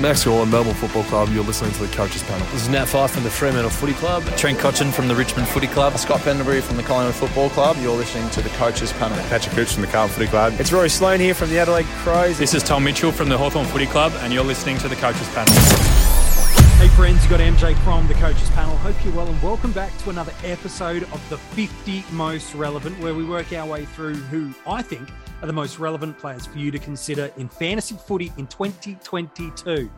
Max Gawn, Melbourne Football Club. You're listening to the Coaches Panel. This is Nat Fyfe from the Fremantle Footy Club. Trent Cotchin from the Richmond Footy Club. Scott Pendlebury from the Collingwood Football Club. You're listening to the Coaches Panel. Patrick Cooch from the Carlton Footy Club. It's Rory Sloane here from the Adelaide Crows. This is Tom Mitchell from the Hawthorn Footy Club, and you're listening to the Coaches Panel. Hey friends, you got MJ from the Coaches Panel. Hope you're well and welcome back to another episode of the 50 Most Relevant, where we work our way through who I think are the most relevant players for you to consider in fantasy footy in 2022.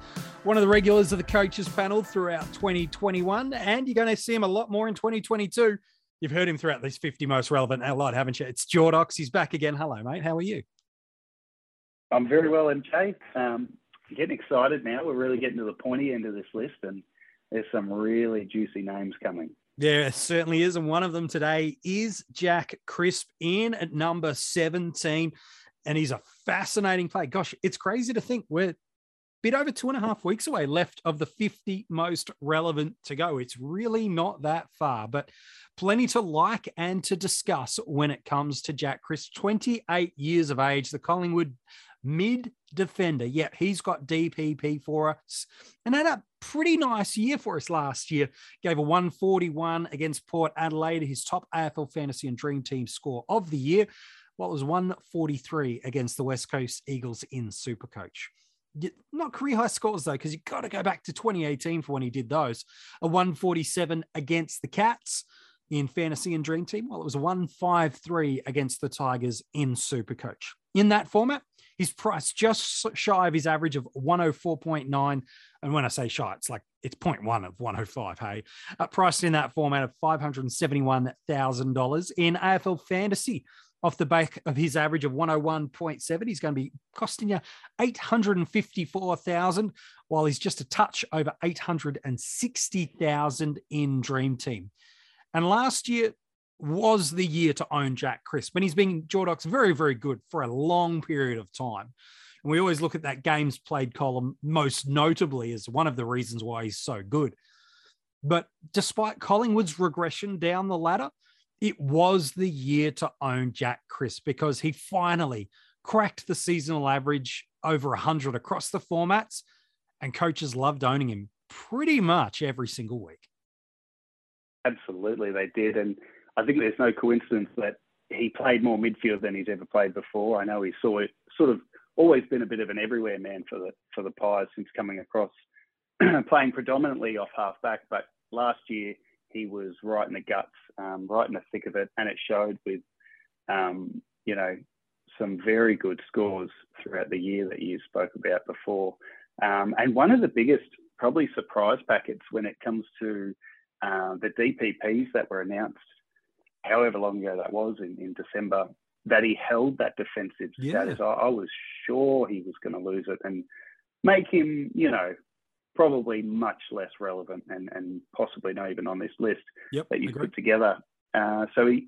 One of the regulars of the Coaches Panel throughout 2021, and you're going to see him a lot more in 2022. You've heard him throughout these 50 most relevant a lot, haven't you? It's Jordox. He's back again. Hello, mate. How are you? I'm very well, MJ. Um, getting excited now. We're really getting to the pointy end of this list, and there's some really juicy names coming. There certainly is. And one of them today is Jack Crisp in at number 17. And he's a fascinating play. Gosh, it's crazy to think we're a bit over two and a half weeks away left of the 50 most relevant to go. It's really not that far, but plenty to like and to discuss when it comes to Jack Crisp. 28 years of age, the Collingwood mid defender. Yeah, he's got DPP for us and had a pretty nice year for us last year. Gave a 141 against Port Adelaide, his top AFL fantasy and dream team score of the year. It was 143 against the West Coast Eagles in Supercoach. Not career high scores though, because you've got to go back to 2018 for when he did those. A 147 against the Cats in fantasy and dream team. Well, it was a 153 against the Tigers in Supercoach. In that format, He's priced just shy of his average of 104.9. And when I say shy, it's like it's 0.1 of 105. Hey, uh, priced in that format of $571,000 in AFL fantasy. Off the back of his average of 101.7, he's going to be costing you 854,000, while he's just a touch over 860,000 in Dream Team. And last year, was the year to own Jack Crisp. And he's been Jordox very, very good for a long period of time. And we always look at that games played column most notably as one of the reasons why he's so good. But despite Collingwood's regression down the ladder, it was the year to own Jack Crisp because he finally cracked the seasonal average over 100 across the formats, and coaches loved owning him pretty much every single week. Absolutely, they did. And I think there's no coincidence that he played more midfield than he's ever played before. I know he's sort of always been a bit of an everywhere man for the for the Pies since coming across, playing predominantly off half back. But last year he was right in the guts, um, right in the thick of it, and it showed with, um, you know, some very good scores throughout the year that you spoke about before. Um, and one of the biggest, probably surprise packets when it comes to uh, the DPPs that were announced however long ago that was in, in December, that he held that defensive yeah. status. I, I was sure he was going to lose it and make him, you know, probably much less relevant and, and possibly not even on this list yep, that you put together. Uh, so he,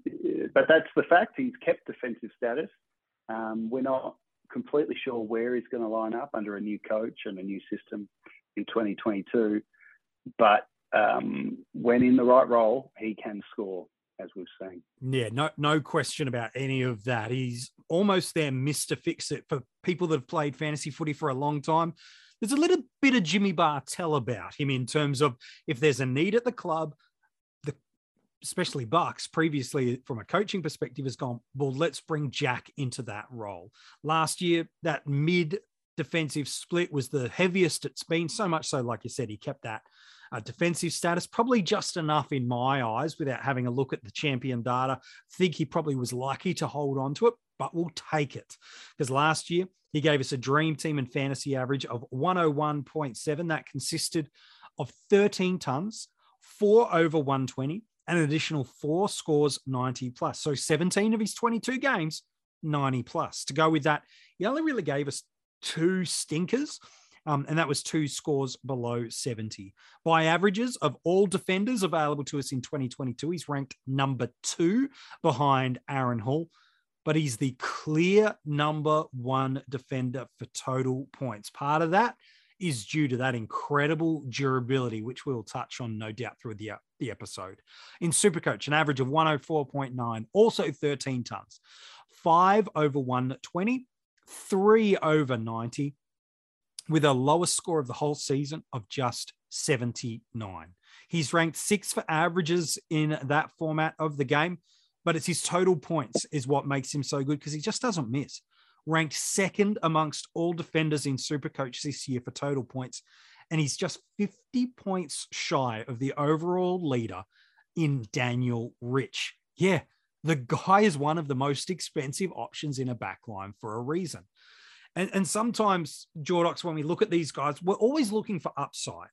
but that's the fact. He's kept defensive status. Um, we're not completely sure where he's going to line up under a new coach and a new system in 2022. But um, when in the right role, he can score as we've seen. Yeah, no, no question about any of that. He's almost there, Mister Fix It for people that have played fantasy footy for a long time. There's a little bit of Jimmy Bartel about him in terms of if there's a need at the club, the especially Bucks previously from a coaching perspective has gone, well, let's bring Jack into that role. Last year, that mid defensive split was the heaviest it's been, so much so, like you said, he kept that uh, defensive status, probably just enough in my eyes without having a look at the champion data. think he probably was lucky to hold on to it, but we'll take it because last year he gave us a dream team and fantasy average of 101.7. That consisted of 13 tons, four over 120, and an additional four scores 90 plus. So 17 of his 22 games, 90 plus. To go with that, he only really gave us two stinkers um, and that was two scores below 70. By averages of all defenders available to us in 2022, he's ranked number two behind Aaron Hall, but he's the clear number one defender for total points. Part of that is due to that incredible durability, which we'll touch on no doubt through the, the episode. In Supercoach, an average of 104.9, also 13 tons, five over 120, three over 90, with a lowest score of the whole season of just 79. He's ranked sixth for averages in that format of the game, but it's his total points is what makes him so good because he just doesn't miss. Ranked second amongst all defenders in Supercoach this year for total points, and he's just 50 points shy of the overall leader in Daniel Rich. Yeah, the guy is one of the most expensive options in a backline for a reason. And, and sometimes, Jordox, when we look at these guys, we're always looking for upside.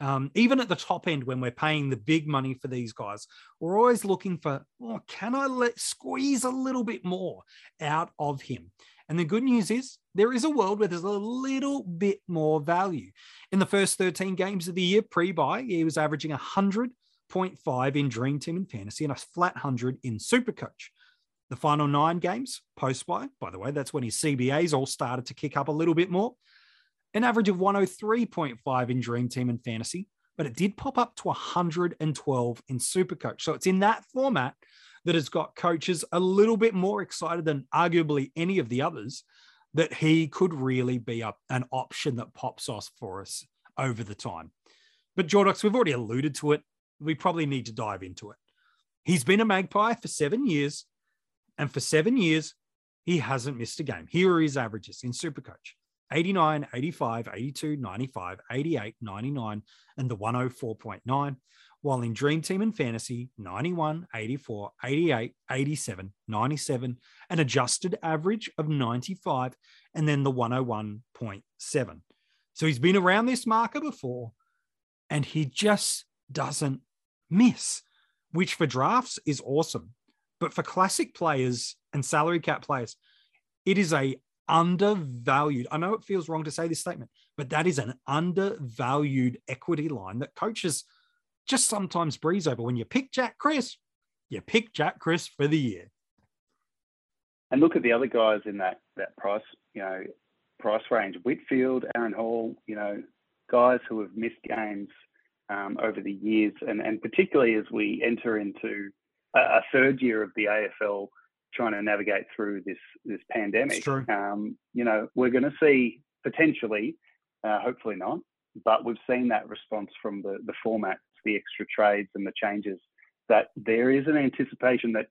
Um, even at the top end, when we're paying the big money for these guys, we're always looking for, oh, can I let squeeze a little bit more out of him? And the good news is there is a world where there's a little bit more value. In the first 13 games of the year pre-buy, he was averaging 100.5 in Dream Team and Fantasy and a flat 100 in Supercoach. The final nine games post-buy, by the way, that's when his CBAs all started to kick up a little bit more. An average of 103.5 in Dream Team and Fantasy, but it did pop up to 112 in Supercoach. So it's in that format that has got coaches a little bit more excited than arguably any of the others that he could really be a, an option that pops off for us over the time. But Jordox, we've already alluded to it. We probably need to dive into it. He's been a magpie for seven years, and for seven years, he hasn't missed a game. Here are his averages in Supercoach 89, 85, 82, 95, 88, 99, and the 104.9 while in Dream Team and Fantasy, 91, 84, 88, 87, 97, an adjusted average of 95, and then the 101.7. So he's been around this marker before, and he just doesn't miss, which for drafts is awesome. But for classic players and salary cap players, it is a undervalued. I know it feels wrong to say this statement, but that is an undervalued equity line that coaches – just sometimes breeze over. When you pick Jack Crisp, you pick Jack Crisp for the year. And look at the other guys in that that price, you know, price range. Whitfield, Aaron Hall, you know, guys who have missed games um, over the years, and and particularly as we enter into a, third year of the AFL, trying to navigate through this this pandemic. Um, you know, we're going to see potentially, uh, hopefully not, but we've seen that response from the the format the extra trades and the changes, that there is an anticipation that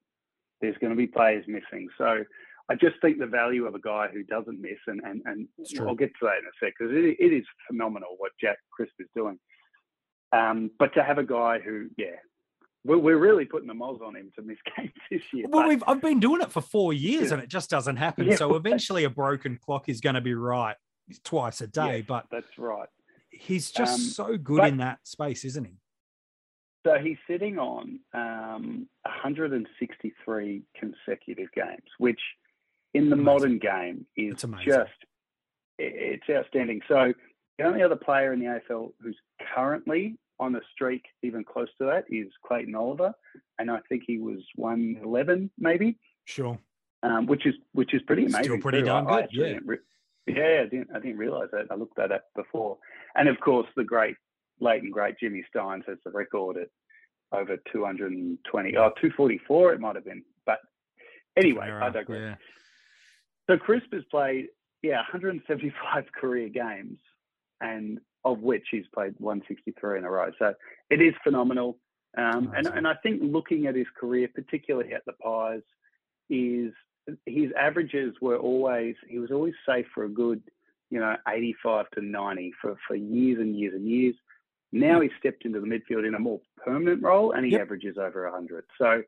there's going to be players missing. So I just think the value of a guy who doesn't miss, and and, and I'll get to that in a sec, because it, it is phenomenal what Jack Crisp is doing. Um, but to have a guy who, yeah, we're, we're really putting the moles on him to miss games this year. Well, we've I've been doing it for four years, yeah. and it just doesn't happen. Yeah, so eventually, a broken clock is going to be right twice a day. Yes, but that's right. He's just um, so good but, in that space, isn't he? So he's sitting on um, 163 consecutive games, which in the amazing. modern game is just it's outstanding. So the only other player in the AFL who's currently on the streak even close to that is Clayton Oliver, and I think he was 111 maybe. Sure. Um, which is which is pretty amazing. Still pretty darn good. Yeah. Re- yeah, I didn't I didn't realize that. I looked that up before, and of course the great late and great Jimmy Stynes has the record at over 220, oh, 244 it might have been. But anyway, I digress. Yeah. So Crisp has played, yeah, 175 career games, and of which he's played 163 in a row. So it is phenomenal. Um, and, and I think looking at his career, particularly at the Pies, is his averages were always, he was always safe for a good, you know, 85 to 90 for, for years and years and years. Now he's stepped into the midfield in a more permanent role and he yep. averages over 100. So,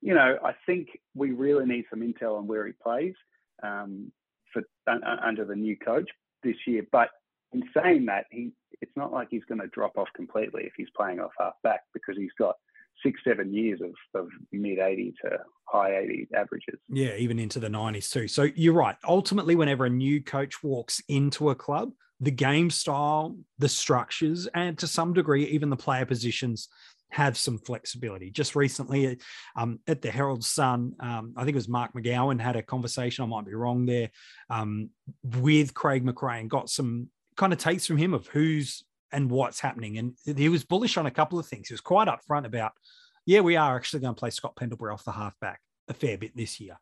you know, I think we really need some intel on where he plays um, for uh, under the new coach this year. But in saying that, he it's not like he's going to drop off completely if he's playing off half back because he's got six, seven years of, of mid 80 to high 80 averages. Yeah, even into the 90s too. So you're right. Ultimately, whenever a new coach walks into a club, the game style, the structures, and to some degree, even the player positions have some flexibility. Just recently um, at the Herald Sun, um, I think it was Marc McGowan had a conversation, I might be wrong there, um, with Craig McRae and got some kind of takes from him of who's and what's happening. And he was bullish on a couple of things. He was quite upfront about, yeah, we are actually going to play Scott Pendlebury off the halfback a fair bit this year.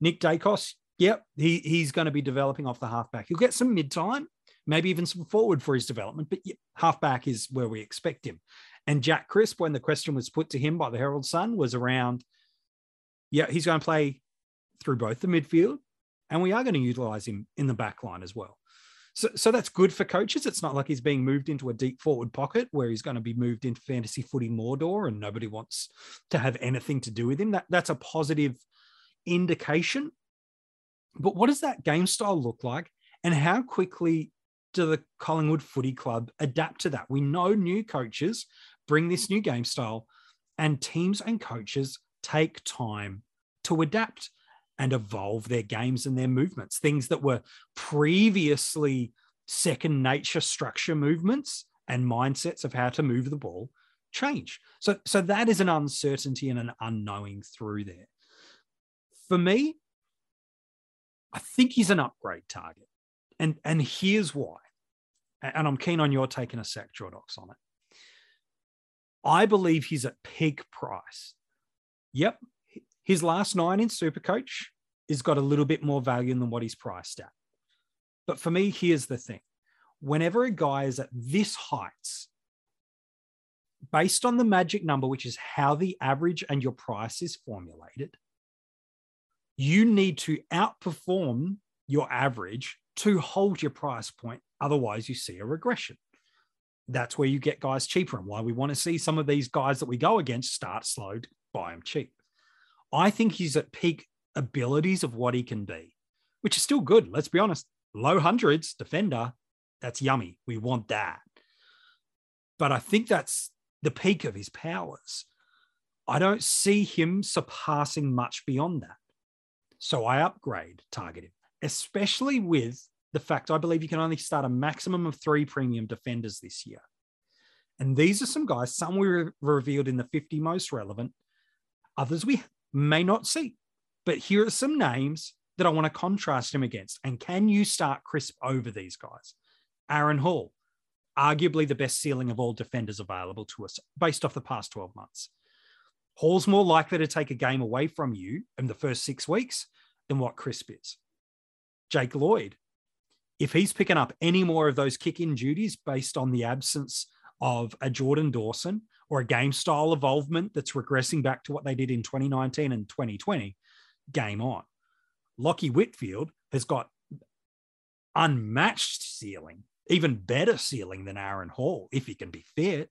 Nick Daicos, yep, he, he's going to be developing off the halfback. He'll get some mid time, maybe even some forward for his development, but halfback is where we expect him. And Jack Crisp, when the question was put to him by the Herald Sun, was around, yeah, he's going to play through both the midfield, and we are going to utilize him in the back line as well. So, so that's good for coaches. It's not like he's being moved into a deep forward pocket where he's going to be moved into fantasy footy Mordor and nobody wants to have anything to do with him. That that's a positive indication. But what does that game style look like? And how quickly do the Collingwood Footy Club adapt to that? We know new coaches bring this new game style, and teams and coaches take time to adapt and evolve their games and their movements. Things that were previously second nature structure movements and mindsets of how to move the ball change. So, so that is an uncertainty and an unknowing through there. For me, I think he's an upgrade target. And, and here's why. And I'm keen on your taking a sec, Jordox, on it. I believe he's at peak price. Yep, his last nine in Supercoach has got a little bit more value than what he's priced at. But for me, here's the thing whenever a guy is at this heights, based on the magic number, which is how the average and your price is formulated, you need to outperform your average to hold your price point. Otherwise, you see a regression. That's where you get guys cheaper and why we want to see some of these guys that we go against start slow, buy them cheap. I think he's at peak abilities of what he can be, which is still good. Let's be honest. Low hundreds, defender, that's yummy. We want that. But I think that's the peak of his powers. I don't see him surpassing much beyond that. So I upgrade target him, especially with the fact I believe you can only start a maximum of three premium defenders this year. And these are some guys, some we re- revealed in the 50 most relevant, others we may not see. But here are some names that I want to contrast him against. And can you start crisp over these guys? Aaron Hall, arguably the best ceiling of all defenders available to us based off the past 12 months. Hall's more likely to take a game away from you in the first six weeks than what Crisp is. Jake Lloyd, if he's picking up any more of those kick in duties based on the absence of a Jordan Dawson or a game style evolvement that's regressing back to what they did in 2019 and 2020, game on. Lachie Whitfield has got unmatched ceiling, even better ceiling than Aaron Hall, if he can be fit.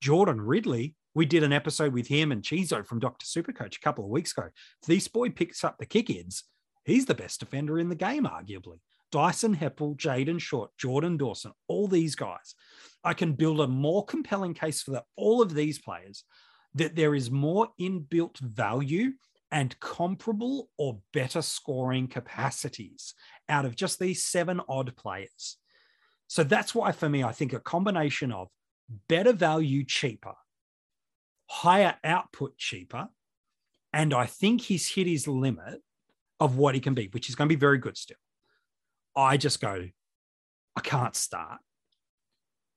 Jordan Ridley, we did an episode with him and Chizo from Dr. Supercoach a couple of weeks ago. If this boy picks up the kick ins, he's the best defender in the game, arguably. Dyson Heppell, Jayden Short, Jordan Dawson, all these guys. I can build a more compelling case for the, all of these players that there is more inbuilt value and comparable or better scoring capacities out of just these seven odd players. So that's why, for me, I think a combination of better value, cheaper, higher output, cheaper, and I think he's hit his limit of what he can be, which is going to be very good still. I just go, I can't start.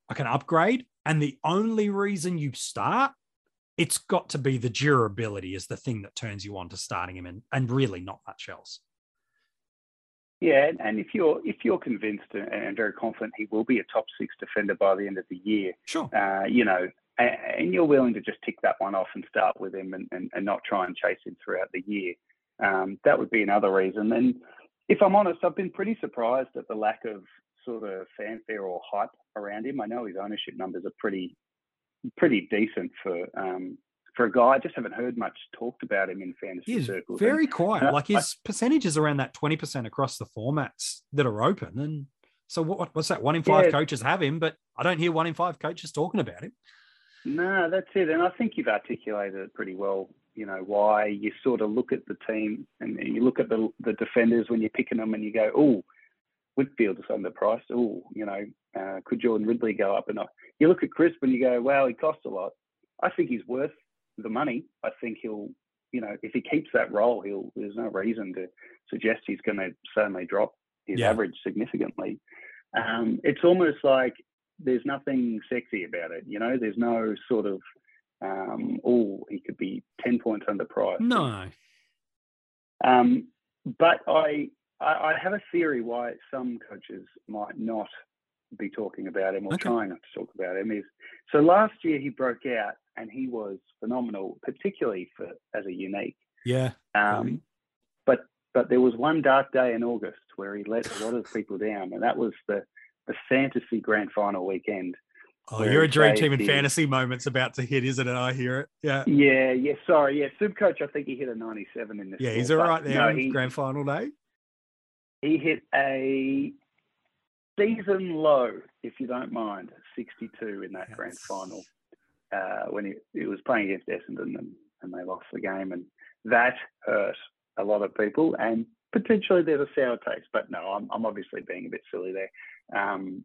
I can upgrade. And the only reason you start, it's got to be the durability is the thing that turns you on to starting him and, and really not much else. Yeah, and if you're if you're convinced and very confident he will be a top six defender by the end of the year, sure, uh, you know, and you're willing to just tick that one off and start with him and, and, and not try and chase him throughout the year, um, that would be another reason. And if I'm honest, I've been pretty surprised at the lack of sort of fanfare or hype around him. I know his ownership numbers are pretty pretty decent for um, for a guy. I just haven't heard much talked about him in fantasy He's circles. Very and, quiet. Like his I, percentages around that twenty percent across the formats that are open. And so what, what's that? One in five yeah, coaches have him, but I don't hear one in five coaches talking about him. No, that's it. And I think you've articulated it pretty well you know why you sort of look at the team and you look at the the defenders when you're picking them and you go, oh, Whitfield is underpriced. Oh, you know, uh, could Jordan Ridley go up? And you look at Crisp and you go, wow, he costs a lot. I think he's worth the money. I think he'll, you know, if he keeps that role, he'll. There's no reason to suggest he's going to suddenly drop his yeah. average significantly. Um, it's almost like there's nothing sexy about it. You know, there's no sort of um, oh, he could be 10 points under price. No. Um, but I, I, I have a theory why some coaches might not be talking about him or Okay. trying not to talk about him is so last year he broke out and he was phenomenal, particularly for as a unique. Yeah. Um, but but there was one dark day in August where he let a lot of people down, and that was the the fantasy grand final weekend. Oh, you're a dream team in fantasy moments about to hit, isn't it? I hear it. Yeah. Yeah, yeah, sorry, yeah, Supercoach. I think he hit a 97 in this. Yeah, he's score, all right there No, on he, grand final day. He hit a season low, if you don't mind, 62 in that grand final uh, when he, he was playing against Essendon and, and they lost the game. And that hurt a lot of people. And potentially there's a sour taste. But no, I'm, I'm obviously being a bit silly there. Um,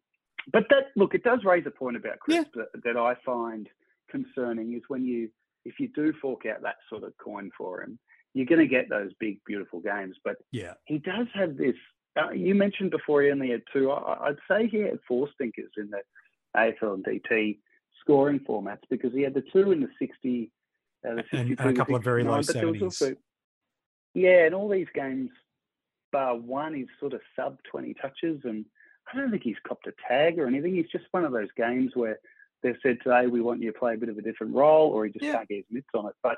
but that, look, it does raise a point about Crisp that, that I find concerning is when you, if you do fork out that sort of coin for him, you're going to get those big, beautiful games. But Yeah. he does have this. Uh, you mentioned before he only had two. I, I'd say he had four stinkers in the AFL and DT scoring formats because he had the two in the 60, uh, the And- 62, and a couple of very low 69, but there was 70s. also- yeah, and all these games, bar one, he's sort of sub 20 touches. And I don't think he's copped a tag or anything. He's just one of those games where they've said today, we want you to play a bit of a different role, or he just Yeah. can't get his mitts on it. But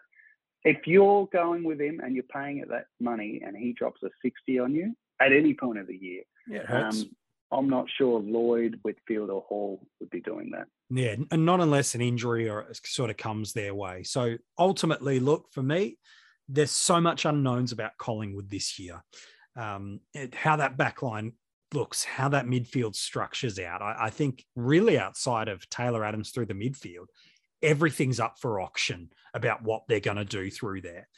if you're going with him and you're paying it that money and he drops a 60 on you at any point of the year, Yeah, um, I'm not sure Lloyd, Whitfield, or Hall would be doing that. Yeah, and not unless an injury or sort of comes their way. So ultimately, look for me, there's so much unknowns about Collingwood this year. Um, it- how that back line looks, how that midfield structures out. I, I think really outside of Taylor Adams through the midfield, everything's up for auction about what they're going to do through there.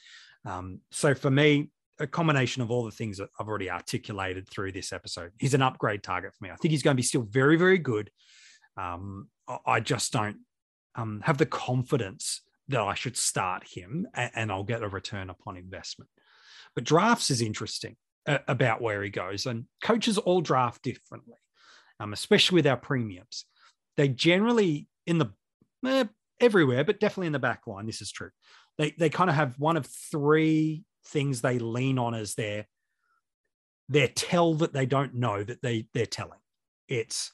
Um, so for me, a combination of all the things that I've already articulated through this episode, he's an upgrade target for me. I think he's going to be still very, very good. Um, I- just don't um, have the confidence that I should start him and, and I'll get a return upon investment. But drafts is interesting uh, about where he goes, and coaches all draft differently, um, especially with our premiums. They generally in the eh, everywhere, but definitely in the back line. This is true. They they kind of have one of three things they lean on as their their tell that they don't know that they they're telling. It's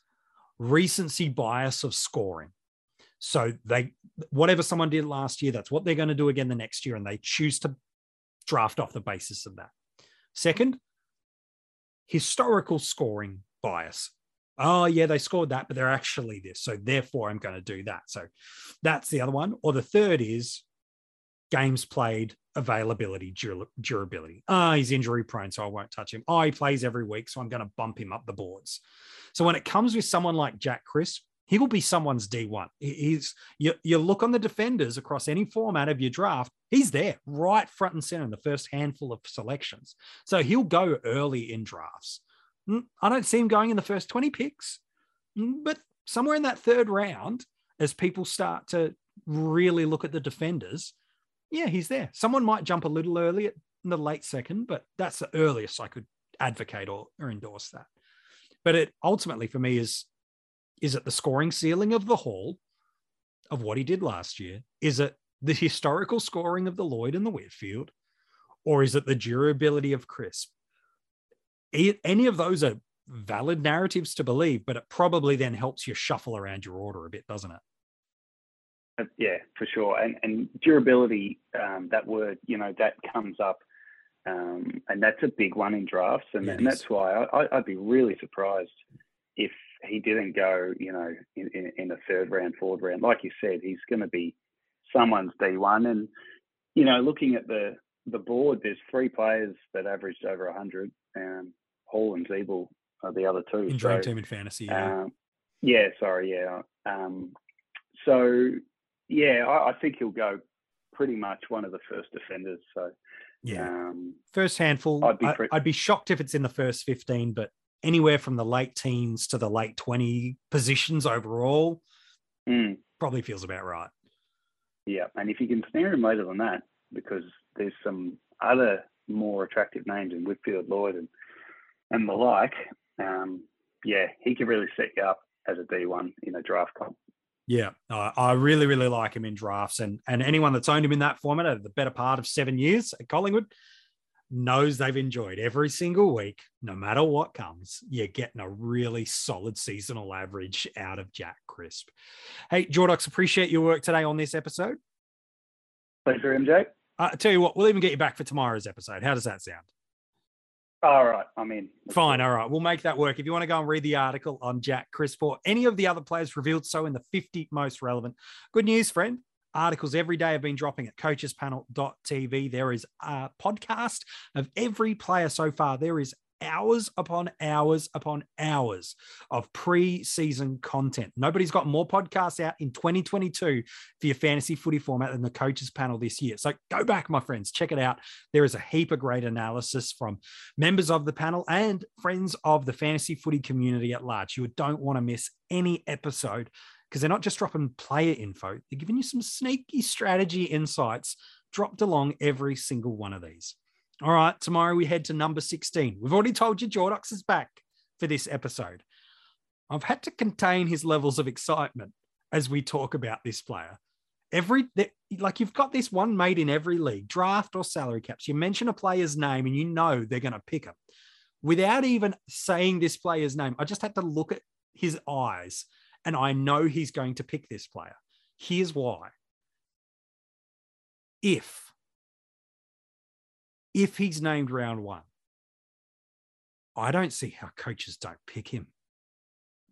recency bias of scoring. So they whatever someone did last year, that's what they're going to do again the next year, and they choose to draft off the basis of that. Second, historical scoring bias. Oh yeah, they scored that, but they're actually this. So therefore, I'm going to do that. So that's the other one. Or the third is games played, availability, dur- durability. Ah, he's injury prone, so I won't touch him. Oh, he plays every week, so I'm going to bump him up the boards. So when it comes with someone like Jack Crisp, he will be someone's D1. He's you, you look on the defenders across any format of your draft, he's there right front and center in the first handful of selections. So he'll go early in drafts. Mm, I don't see him going in the first 20 picks, Mm, but somewhere in that third round, as people start to really look at the defenders, yeah, he's there. Someone might jump a little early in the late second, but that's the earliest I could advocate or, or endorse that. But it ultimately for me is is it the scoring ceiling of the Hall of what he did last year? Is it the historical scoring of the Lloyd and the Whitfield? Or is it the durability of Crisp? Any of those are valid narratives to believe, but it probably then helps you shuffle around your order a bit, doesn't it? Uh, Yeah, for sure. And and durability, um, that word, you know, that comes up, um, and that's a big one in drafts, and, Yeah, and that's why I, I'd be really surprised if he didn't go, you know, in, in, in a third round, fourth round. Like you said, he's going to be someone's D one, and you know, looking at the the board, there's three players that averaged over hundred. Um, Hall and Zeeble are the other two. In So, Dream Team and Fantasy. Yeah. um, yeah, sorry, yeah. Um, so yeah, I, I think he'll go pretty much one of the first defenders. So yeah. um, First handful, I'd be pre- I'd be shocked if it's in the first 15, but anywhere from the late teens to the late 20 positions overall mm, probably feels about right. yeah, and if you can snare him later than that, because there's some other more attractive names in Whitfield, Lloyd, and and the like. Um, yeah, he can really set you up as a D1 in a draft comp. Yeah, I I really, really like him in drafts, and and anyone that's owned him in that format over the better part of seven years at Collingwood, knows they've enjoyed every single week, no matter what comes, you're getting a really solid seasonal average out of Jack Crisp. Hey, Jordox, appreciate your work today on this episode. Pleasure, MJ. Uh, I tell you what, we'll even get you back for tomorrow's episode. How does that sound? All right, I'm in. Let's Fine. All right. We'll make that work. If you want to go and read the article on Jack Crisp or any of the other players revealed so in the 50 most relevant, good news, friend. Articles every day have been dropping at coachespanel.tv. There is a podcast of every player so far. There is hours upon hours upon hours of pre-season content. Nobody's got more podcasts out in 2022 for your fantasy footy format than the coaches panel this year. So go back, my friends, check it out. There is a heap of great analysis from members of the panel and friends of the fantasy footy community at large. You don't want to miss any episode because they're not just dropping player info, they're giving you some sneaky strategy insights dropped along every single one of these. All right, tomorrow we head to number 16. We've already told you Jordox is back for this episode. I've had to contain his levels of excitement as we talk about this player. Every like you've got this one made in every league, draft or salary caps. You mention a player's name and you know they're going to pick him. Without even saying this player's name, I just had to look at his eyes and I know he's going to pick this player. Here's why. If if he's named round one, I don't see how coaches don't pick him.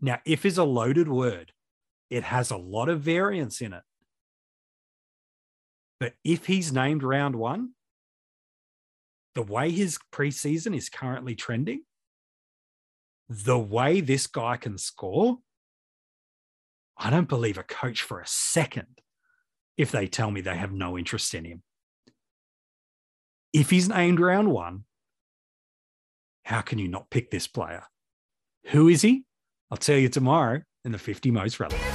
Now, if is a loaded word, it has a lot of variance in it. But if he's named round one, the way his preseason is currently trending, the way this guy can score, I don't believe a coach for a second if they tell me they have no interest in him. If he's named round one, how can you not pick this player? Who is he? I'll tell you tomorrow in the 50 most relevant.